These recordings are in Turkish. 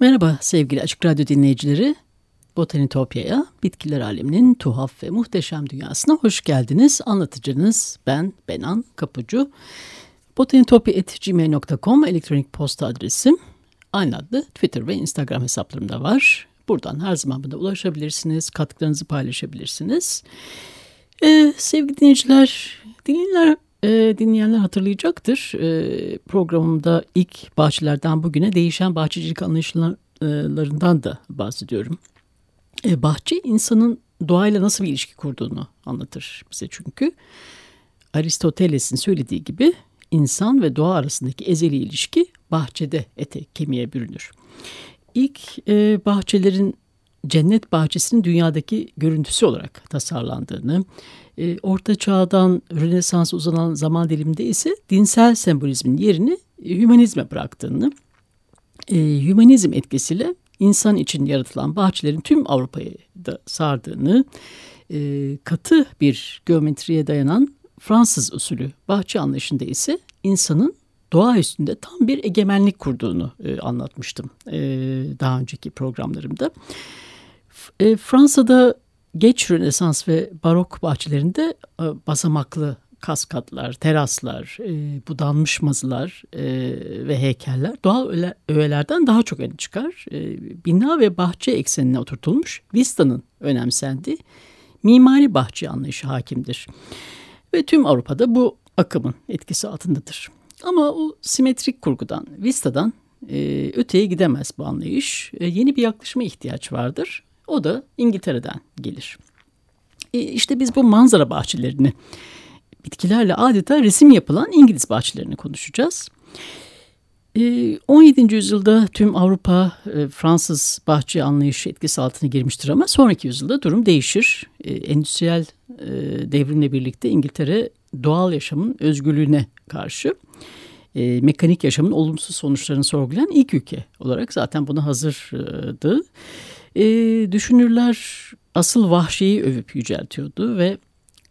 Merhaba sevgili Açık Radyo dinleyicileri. Botanitopya'ya, bitkiler aleminin tuhaf ve muhteşem dünyasına hoş geldiniz. Anlatıcınız ben Benan Kapucu. botanitopya.gmail.com elektronik posta adresim. Aynı adlı Twitter ve Instagram hesaplarımda var. Buradan her zaman bana ulaşabilirsiniz, katkılarınızı paylaşabilirsiniz. Ee, sevgili dinleyiciler, dinleyenler e, dinleyenler hatırlayacaktır. E, programımda ilk bahçelerden bugüne değişen bahçecilik anlayışlarından da bahsediyorum. E, bahçe insanın doğayla nasıl bir ilişki kurduğunu anlatır bize çünkü. Aristoteles'in söylediği gibi insan ve doğa arasındaki ezeli ilişki bahçede ete kemiğe bürünür. İlk e, bahçelerin cennet bahçesinin dünyadaki görüntüsü olarak tasarlandığını, e, Orta Çağ'dan Rönesans'a uzanan zaman diliminde ise dinsel sembolizmin yerini e, hümanizme bıraktığını, e, hümanizm etkisiyle insan için yaratılan bahçelerin tüm Avrupa'yı da sardığını, e, katı bir geometriye dayanan Fransız usulü bahçe anlayışında ise insanın doğa üstünde tam bir egemenlik kurduğunu e, anlatmıştım e, daha önceki programlarımda. E, Fransa'da geç Rönesans ve Barok bahçelerinde e, basamaklı kaskatlar, teraslar, e, budanmış mazılar e, ve heykeller doğal öğelerden daha çok öne çıkar. E, bina ve bahçe eksenine oturtulmuş Vista'nın önemsendiği mimari bahçe anlayışı hakimdir. Ve tüm Avrupa'da bu akımın etkisi altındadır. Ama o simetrik kurgudan, Vista'dan e, öteye gidemez bu anlayış. E, yeni bir yaklaşıma ihtiyaç vardır. O da İngiltere'den gelir. E, işte biz bu manzara bahçelerini bitkilerle adeta resim yapılan İngiliz bahçelerini konuşacağız. 17. E, yüzyılda tüm Avrupa e, Fransız bahçe anlayışı etkisi altına girmiştir ama sonraki yüzyılda durum değişir. E, endüstriyel devrimle birlikte İngiltere doğal yaşamın özgürlüğüne karşı mekanik yaşamın olumsuz sonuçlarını sorgulayan ilk ülke olarak zaten buna hazırdı. Düşünürler asıl vahşiyi övüp yüceltiyordu ve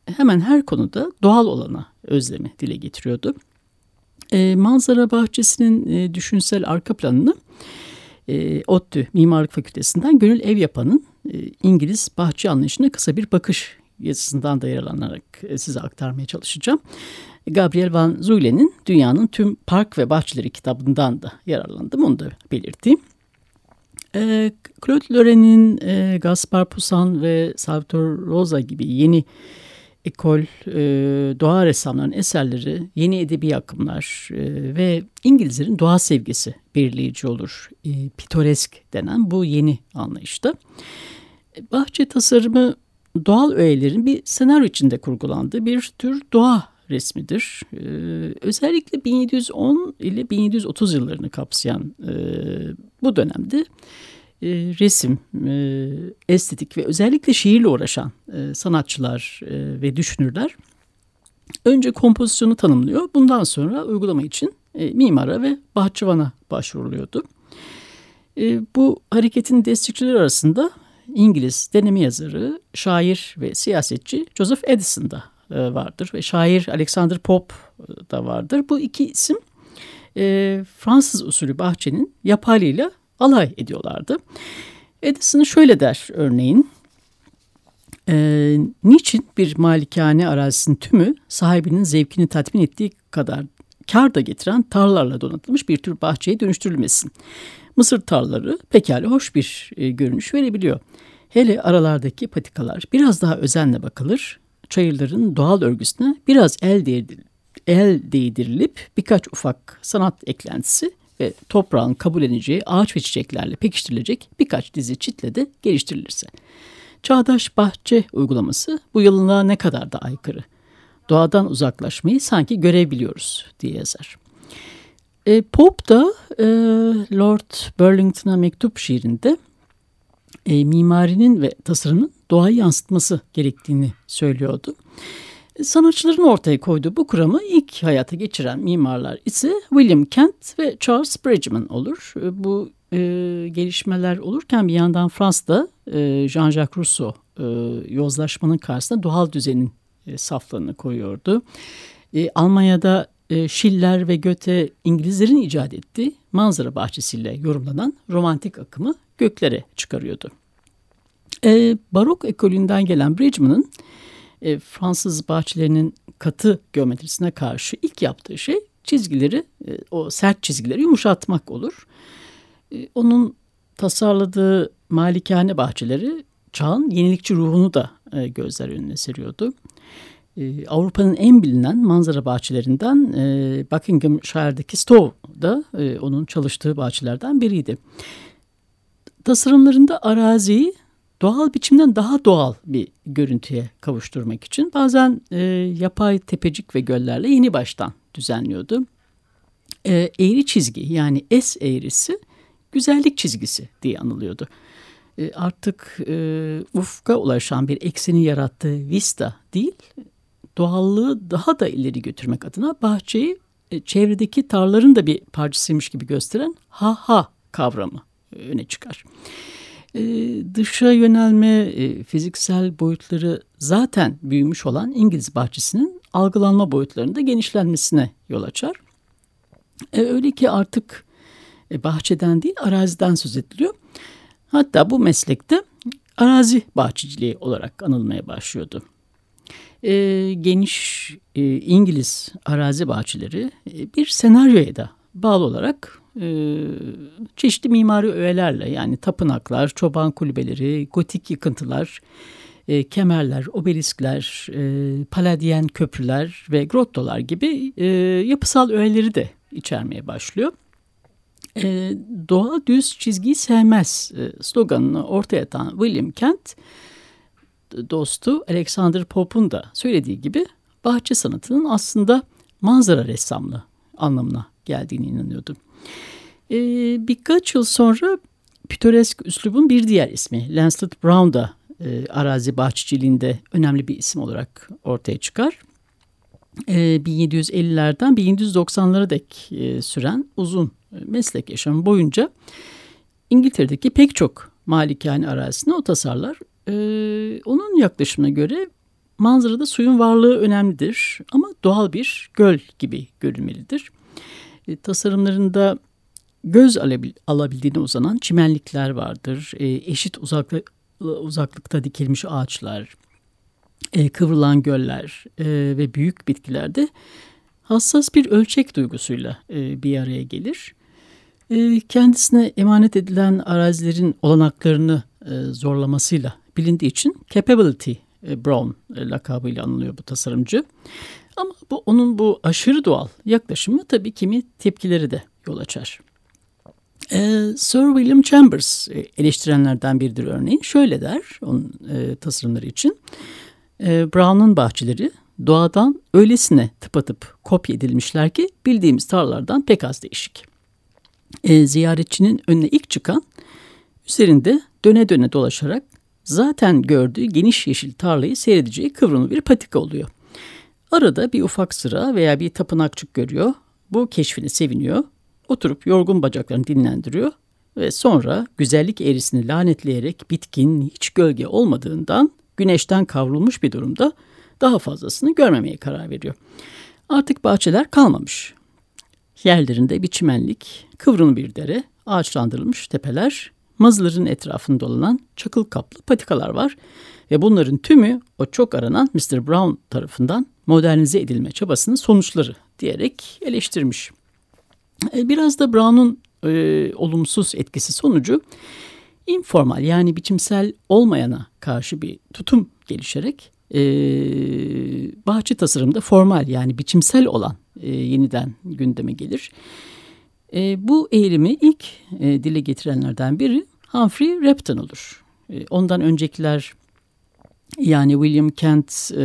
hemen her konuda doğal olana özlemi dile getiriyordu. E, manzara bahçesinin e, düşünsel arka planını e, ODTÜ Mimarlık Fakültesinden Gönül Ev Yapan'ın e, İngiliz bahçe anlayışına kısa bir bakış yazısından da yararlanarak e, size aktarmaya çalışacağım. Gabriel Van Zuylen'in Dünyanın Tüm Park ve Bahçeleri kitabından da yararlandım. Onu da belirteyim. E, Claude Lorrain'in e, Gaspar Poussin ve Salvatore Rosa gibi yeni ekol, e, doğa ressamlarının eserleri, yeni edebi akımlar e, ve İngilizlerin doğa sevgisi belirleyici olur. E, pitoresk denen bu yeni anlayışta. E, bahçe tasarımı doğal öğelerin bir senaryo içinde kurgulandığı bir tür doğa resmidir. Ee, özellikle 1710 ile 1730 yıllarını kapsayan e, bu dönemde e, resim, e, estetik ve özellikle şiirle uğraşan e, sanatçılar e, ve düşünürler önce kompozisyonu tanımlıyor. Bundan sonra uygulama için e, mimara ve bahçıvana başvuruluyordu. E, bu hareketin destekçileri arasında İngiliz deneme yazarı, şair ve siyasetçi Joseph Edison da e, vardır ve şair Alexander Pope da vardır. Bu iki isim e, Fransız usulü bahçenin yapalıyla alay ediyorlardı. Edison şöyle der örneğin. E, niçin bir malikane arazisinin tümü sahibinin zevkini tatmin ettiği kadar kar da getiren tarlalarla donatılmış bir tür bahçeye dönüştürülmesin? Mısır tarlaları pekala hoş bir e, görünüş verebiliyor. Hele aralardaki patikalar biraz daha özenle bakılır. Çayırların doğal örgüsüne biraz el, değdir, el değdirilip birkaç ufak sanat eklentisi ve toprağın kabul edeceği ağaç ve çiçeklerle pekiştirilecek birkaç dizi çitle de geliştirilirse. Çağdaş bahçe uygulaması bu yılına ne kadar da aykırı. Doğadan uzaklaşmayı sanki görebiliyoruz diye yazar. E, Pope da e, Lord Burlington'a mektup şiirinde e, mimarinin ve tasarımın doğayı yansıtması gerektiğini söylüyordu. Sanatçıların ortaya koyduğu bu kuramı ilk hayata geçiren mimarlar ise William Kent ve Charles Bridgman olur. Bu e, gelişmeler olurken bir yandan Fransa'da e, Jean-Jacques Rousseau e, yozlaşmanın karşısında doğal düzenin e, saflarını koyuyordu. E, Almanya'da e, Schiller ve Goethe İngilizlerin icat ettiği manzara bahçesiyle yorumlanan romantik akımı göklere çıkarıyordu. E, barok ekolünden gelen Bridgman'ın e, Fransız bahçelerinin katı geometrisine karşı ilk yaptığı şey çizgileri, e, o sert çizgileri yumuşatmak olur. E, onun tasarladığı malikane bahçeleri çağın yenilikçi ruhunu da e, gözler önüne seriyordu. E, Avrupa'nın en bilinen manzara bahçelerinden e, Buckinghamshire'daki Stowe da e, onun çalıştığı bahçelerden biriydi. Tasarımlarında araziyi doğal biçimden daha doğal bir görüntüye kavuşturmak için bazen e, yapay tepecik ve göllerle yeni baştan düzenliyordu. E, eğri çizgi yani S eğrisi güzellik çizgisi diye anılıyordu. E, artık e, ufka ulaşan bir ekseni yarattığı vista değil, doğallığı daha da ileri götürmek adına bahçeyi e, çevredeki tarların da bir parçasıymış gibi gösteren ha ha kavramı öne çıkar. E, dışa yönelme e, fiziksel boyutları zaten büyümüş olan İngiliz bahçesinin algılanma boyutlarında genişlenmesine yol açar. E, öyle ki artık e, bahçeden değil araziden söz ediliyor. Hatta bu meslekte arazi bahçeciliği olarak anılmaya başlıyordu. Geniş İngiliz arazi bahçeleri bir senaryoya da bağlı olarak e, çeşitli mimari öğelerle yani tapınaklar, çoban kulübeleri, gotik yıkıntılar, e, kemerler, obeliskler, e, paladyen köprüler ve grottolar gibi e, yapısal öğeleri de içermeye başlıyor. E, doğa düz çizgiyi sevmez e, sloganını ortaya atan William Kent dostu Alexander Pope'un da söylediği gibi bahçe sanatının aslında manzara ressamlığı anlamına geldiğini inanıyordu. E, birkaç yıl sonra pitoresk üslubun bir diğer ismi Lancelot Brown da e, arazi bahçeciliğinde önemli bir isim olarak ortaya çıkar. E, 1750'lerden 1790'lara dek e, süren uzun meslek yaşamı boyunca İngiltere'deki pek çok malikane arazisine o tasarlar. Ee, onun yaklaşımına göre manzarada suyun varlığı önemlidir ama doğal bir göl gibi görünmelidir. E, tasarımlarında göz alabildiğine uzanan çimenlikler vardır. E, eşit uzaklı, uzaklıkta dikilmiş ağaçlar, e, kıvrılan göller e, ve büyük bitkilerde hassas bir ölçek duygusuyla e, bir araya gelir. E, kendisine emanet edilen arazilerin olanaklarını e, zorlamasıyla bilindiği için Capability e, Brown e, lakabıyla anılıyor bu tasarımcı. Ama bu onun bu aşırı doğal yaklaşımı tabii kimi tepkileri de yol açar. Ee, Sir William Chambers e, eleştirenlerden biridir örneğin. Şöyle der onun e, tasarımları için. E, Brown'un bahçeleri doğadan öylesine tıpatıp kopya edilmişler ki bildiğimiz tarlalardan pek az değişik. E, ziyaretçinin önüne ilk çıkan üzerinde döne döne dolaşarak zaten gördüğü geniş yeşil tarlayı seyredeceği kıvrımlı bir patika oluyor. Arada bir ufak sıra veya bir tapınakçık görüyor. Bu keşfine seviniyor. Oturup yorgun bacaklarını dinlendiriyor ve sonra güzellik eğrisini lanetleyerek bitkin, hiç gölge olmadığından güneşten kavrulmuş bir durumda daha fazlasını görmemeye karar veriyor. Artık bahçeler kalmamış. Yerlerinde bir çimenlik, kıvrımlı bir dere, ağaçlandırılmış tepeler, mazların etrafında dolanan çakıl kaplı patikalar var ve bunların tümü o çok aranan Mr. Brown tarafından modernize edilme çabasının sonuçları diyerek eleştirmiş. E, biraz da Brown'un e, olumsuz etkisi sonucu informal yani biçimsel olmayana karşı bir tutum gelişerek e, bahçe tasarımda formal yani biçimsel olan e, yeniden gündeme gelir. E, bu eğilimi ilk e, dile getirenlerden biri Humphrey Repton olur. E, ondan öncekiler yani William Kent e,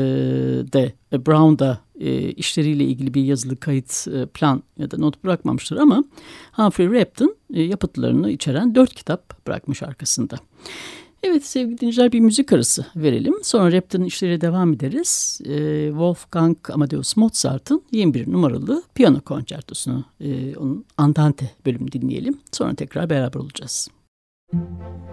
de e, Brown da e, işleriyle ilgili bir yazılı kayıt e, plan ya da not bırakmamıştır ama Humphrey Repton e, yapıtlarını içeren dört kitap bırakmış arkasında. Evet sevgili dinleyiciler bir müzik arası verelim. Sonra Repton'un işleri devam ederiz. E, Wolfgang Amadeus Mozart'ın 21 numaralı piyano konçertosunu, e, onun Andante bölümünü dinleyelim. Sonra tekrar beraber olacağız. Müzik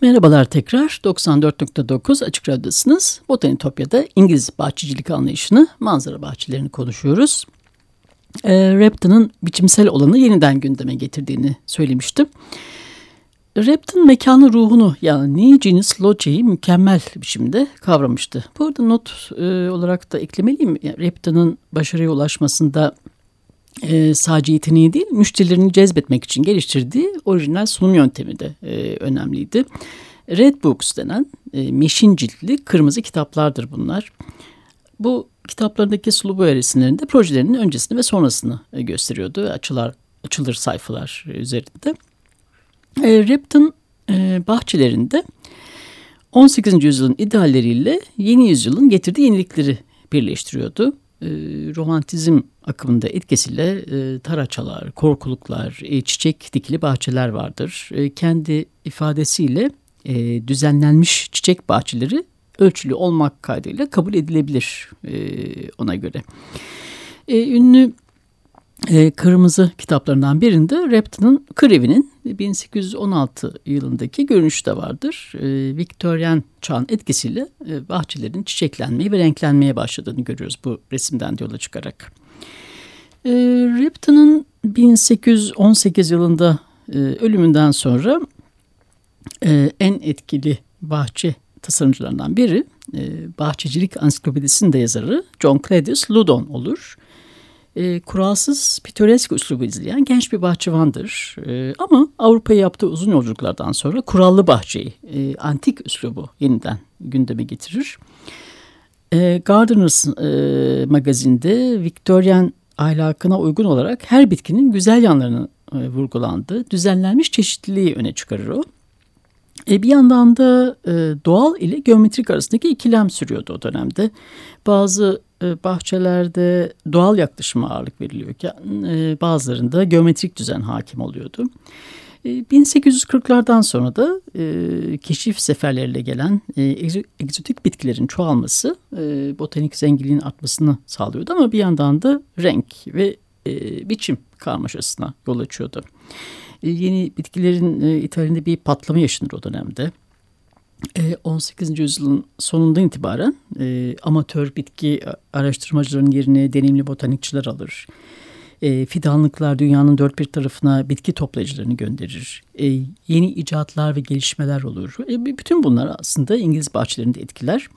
Merhabalar tekrar 94.9 Açık Radyo'dasınız. Botanitopya'da İngiliz bahçecilik anlayışını, manzara bahçelerini konuşuyoruz. E, Repton'un biçimsel olanı yeniden gündeme getirdiğini söylemiştim. Repton mekanı ruhunu yani Niginus Loce'yi mükemmel biçimde kavramıştı. Bu arada not e, olarak da eklemeliyim. Yani Repton'un başarıya ulaşmasında e, sadece yeteneği değil, müşterilerini cezbetmek için geliştirdiği orijinal sunum yöntemi de e, önemliydi. Red Books denen e, meşin ciltli kırmızı kitaplardır bunlar. Bu kitaplarındaki sulu boya resimlerinde projelerinin öncesini ve sonrasını e, gösteriyordu. Açılar, açılır sayfalar üzerinde. E, Repton e, bahçelerinde 18. yüzyılın idealleriyle yeni yüzyılın getirdiği yenilikleri birleştiriyordu. E, romantizm akımında etkisiyle e, taraçalar, korkuluklar, e, çiçek dikili bahçeler vardır. E, kendi ifadesiyle e, düzenlenmiş çiçek bahçeleri ölçülü olmak kaydıyla kabul edilebilir e, ona göre. E, ünlü e, Kırmızı kitaplarından birinde Repton'un Kır Evi'nin 1816 yılındaki görünüşü de vardır. E, Victorian çağın etkisiyle e, bahçelerin çiçeklenmeye ve renklenmeye başladığını görüyoruz bu resimden yola çıkarak. E, Repton'un 1818 yılında e, ölümünden sonra e, en etkili bahçe tasarımcılarından biri e, bahçecilik ansiklopedisinin de yazarı John Cladius Loudon olur e, kuralsız pitoresk üslubu izleyen genç bir bahçıvandır. E, ama Avrupa'ya yaptığı uzun yolculuklardan sonra kurallı bahçeyi, e, antik üslubu yeniden gündeme getirir. E, Gardeners e, magazinde Victorian ahlakına uygun olarak her bitkinin güzel yanlarını e, vurgulandı. Düzenlenmiş çeşitliliği öne çıkarır o. E, bir yandan da e, doğal ile geometrik arasındaki ikilem sürüyordu o dönemde. Bazı bahçelerde doğal yaklaşıma ağırlık veriliyorken e, bazılarında geometrik düzen hakim oluyordu. 1840'lardan e, sonra da e, keşif seferleriyle gelen e, egzotik bitkilerin çoğalması e, botanik zenginliğin artmasını sağlıyordu ama bir yandan da renk ve e, biçim karmaşasına yol açıyordu. E, yeni bitkilerin e, İtalya'da bir patlama yaşanır o dönemde. 18. E, yüzyılın sonundan itibaren e, amatör bitki araştırmacıların yerine deneyimli botanikçiler alır. E, fidanlıklar dünyanın dört bir tarafına bitki toplayıcılarını gönderir. E, yeni icatlar ve gelişmeler olur. E, bütün bunlar aslında İngiliz bahçelerinde etkiler.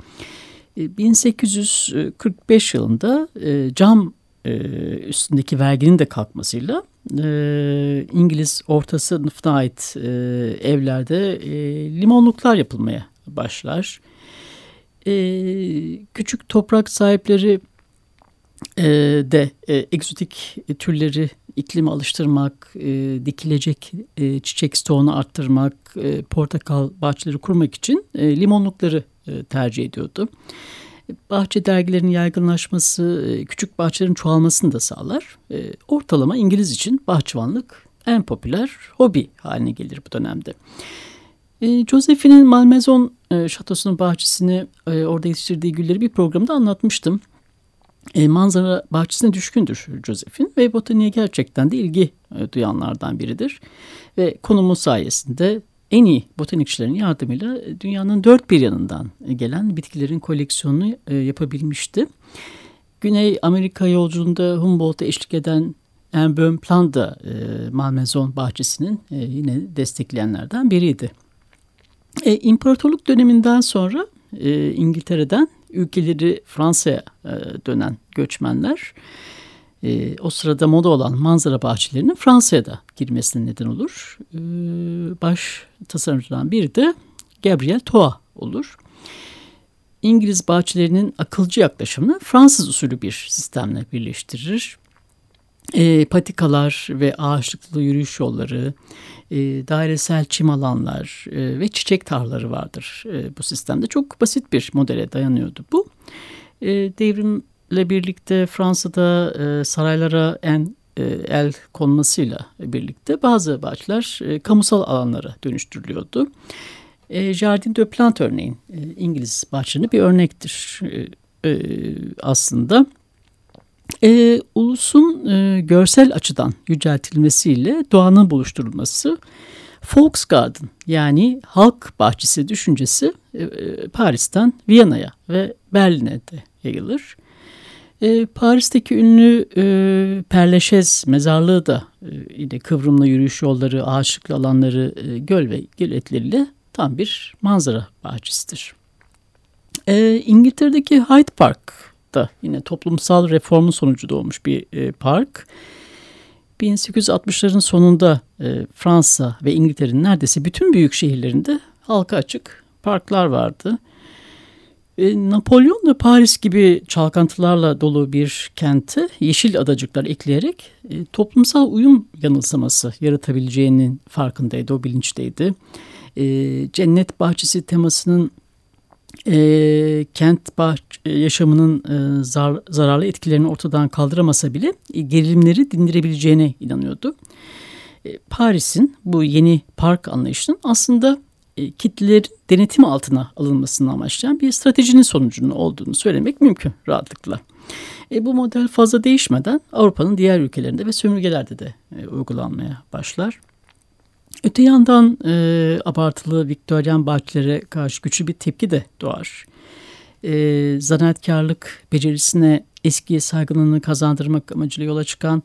E, 1845 yılında e, cam e, üstündeki verginin de kalkmasıyla e, İngiliz orta sınıfına ait e, evlerde e, limonluklar yapılmaya başlar. E, küçük toprak sahipleri e, de e, egzotik türleri iklime alıştırmak, e, dikilecek e, çiçek stoğunu arttırmak, e, portakal bahçeleri kurmak için e, limonlukları e, tercih ediyordu. Bahçe dergilerinin yaygınlaşması e, küçük bahçelerin çoğalmasını da sağlar. E, ortalama İngiliz için bahçıvanlık en popüler hobi haline gelir bu dönemde. E, Josephine'in Malmaison şatosunun bahçesini orada yetiştirdiği gülleri bir programda anlatmıştım. manzara bahçesine düşkündür Josephine ve botaniğe gerçekten de ilgi duyanlardan biridir. Ve konumu sayesinde en iyi botanikçilerin yardımıyla dünyanın dört bir yanından gelen bitkilerin koleksiyonunu e, yapabilmişti. Güney Amerika yolculuğunda Humboldt'a eşlik eden Enböhm Plan da e, Malmaison bahçesinin e, yine destekleyenlerden biriydi. E, İmparatorluk döneminden sonra e, İngiltere'den ülkeleri Fransa'ya e, dönen göçmenler e, o sırada moda olan manzara bahçelerinin Fransa'ya da girmesine neden olur. E, baş tasarımcıdan biri de Gabriel Toa olur. İngiliz bahçelerinin akılcı yaklaşımını Fransız usulü bir sistemle birleştirir. E, patikalar ve ağaçlıklı yürüyüş yolları, e, dairesel çim alanlar e, ve çiçek tarlaları vardır e, bu sistemde. Çok basit bir modele dayanıyordu bu. E, devrim ile birlikte Fransa'da e, saraylara en e, el konmasıyla birlikte bazı bahçeler e, kamusal alanlara dönüştürülüyordu. E, Jardin de Plant örneğin e, İngiliz bahçelerinin bir örnektir e, e, aslında. E, ulusun e, görsel açıdan yüceltilmesiyle doğanın buluşturulması Volksgarten yani halk bahçesi düşüncesi e, e, Paris'ten Viyana'ya ve Berlin'e de yayılır. E, Paris'teki ünlü e, Perleşez mezarlığı da e, yine kıvrımlı yürüyüş yolları, ağaçlıklı alanları, e, göl ve göletleriyle tam bir manzara bahçesidir. E, İngiltere'deki Hyde Park da yine toplumsal reformun sonucu doğmuş bir e, park. 1860'ların sonunda e, Fransa ve İngiltere'nin neredeyse bütün büyük şehirlerinde halka açık parklar vardı. E, Napolyon da Paris gibi çalkantılarla dolu bir kente yeşil adacıklar ekleyerek e, toplumsal uyum yanılsaması yaratabileceğinin farkındaydı, o bilinçteydi. E, cennet bahçesi temasının e, kent bah yaşamının zar zararlı etkilerini ortadan kaldıramasa bile gerilimleri dindirebileceğine inanıyordu. Paris'in bu yeni park anlayışının aslında e, denetim altına alınmasını amaçlayan bir stratejinin sonucunun olduğunu söylemek mümkün rahatlıkla. E, bu model fazla değişmeden Avrupa'nın diğer ülkelerinde ve sömürgelerde de e, uygulanmaya başlar. Öte yandan e, abartılı Viktoryen bahçelere karşı güçlü bir tepki de doğar. E, zanaatkarlık becerisine eski saygınlığını kazandırmak amacıyla yola çıkan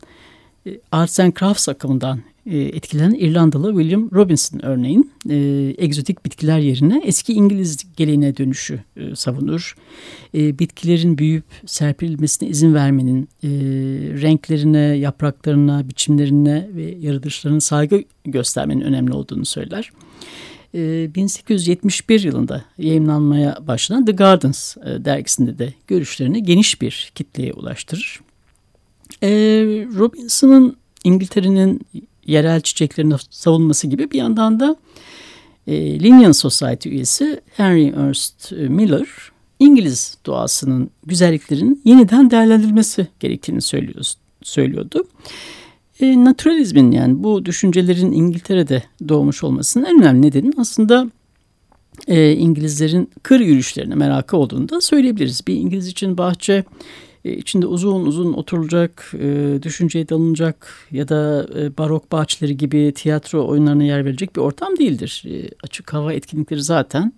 e, Arts and Crafts akımından etkilenen İrlandalı William Robinson örneğin e, egzotik bitkiler yerine eski İngiliz geleneğine dönüşü e, savunur. E, bitkilerin büyüyüp serpilmesine izin vermenin, e, renklerine, yapraklarına, biçimlerine ve yaratılışlarına saygı göstermenin önemli olduğunu söyler. 1871 yılında yayınlanmaya başlanan The Gardens dergisinde de görüşlerini geniş bir kitleye ulaştırır. Robinson'ın İngiltere'nin yerel çiçeklerini savunması gibi bir yandan da e, Linnean Society üyesi Henry Ernst Miller İngiliz doğasının güzelliklerinin yeniden değerlendirilmesi gerektiğini söylüyor, söylüyordu. E, naturalizmin yani bu düşüncelerin İngiltere'de doğmuş olmasının en önemli nedeni aslında e, İngilizlerin kır yürüyüşlerine merakı olduğunu da söyleyebiliriz. Bir İngiliz için bahçe e, içinde uzun uzun oturulacak, e, düşünceye dalınacak ya da e, barok bahçeleri gibi tiyatro oyunlarına yer verecek bir ortam değildir. Açık hava etkinlikleri zaten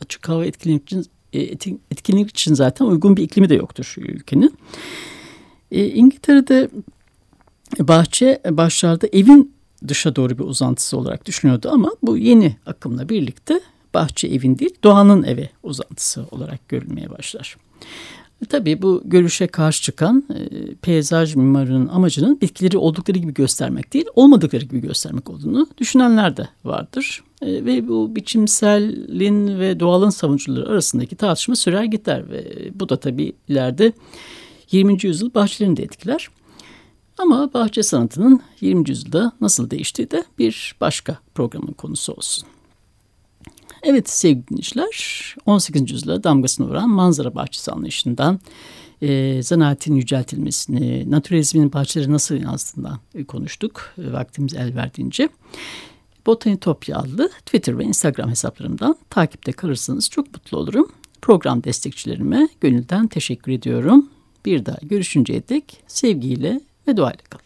açık hava etkinlik için, etkinlik için zaten uygun bir iklimi de yoktur ülkenin. İngiltere'de bahçe başlarda evin dışa doğru bir uzantısı olarak düşünüyordu ama bu yeni akımla birlikte bahçe evin değil doğanın evi uzantısı olarak görülmeye başlar. Tabii bu görüşe karşı çıkan e, peyzaj mimarının amacının bitkileri oldukları gibi göstermek değil, olmadıkları gibi göstermek olduğunu düşünenler de vardır. E, ve bu biçimselin ve doğalın savunucuları arasındaki tartışma sürer gider ve bu da tabii ileride 20. yüzyıl bahçelerini de etkiler. Ama bahçe sanatının 20. yüzyılda nasıl değiştiği de bir başka programın konusu olsun. Evet sevgili dinleyiciler 18. yüzyıla damgasını vuran manzara bahçesi anlayışından e, zanaatin yüceltilmesini, naturalizmin bahçeleri nasıl yansıdığından e, konuştuk e, vaktimiz el verdiğince. Botanitopya adlı Twitter ve Instagram hesaplarımdan takipte kalırsanız çok mutlu olurum. Program destekçilerime gönülden teşekkür ediyorum. Bir daha görüşünceye dek sevgiyle ve duayla kalın.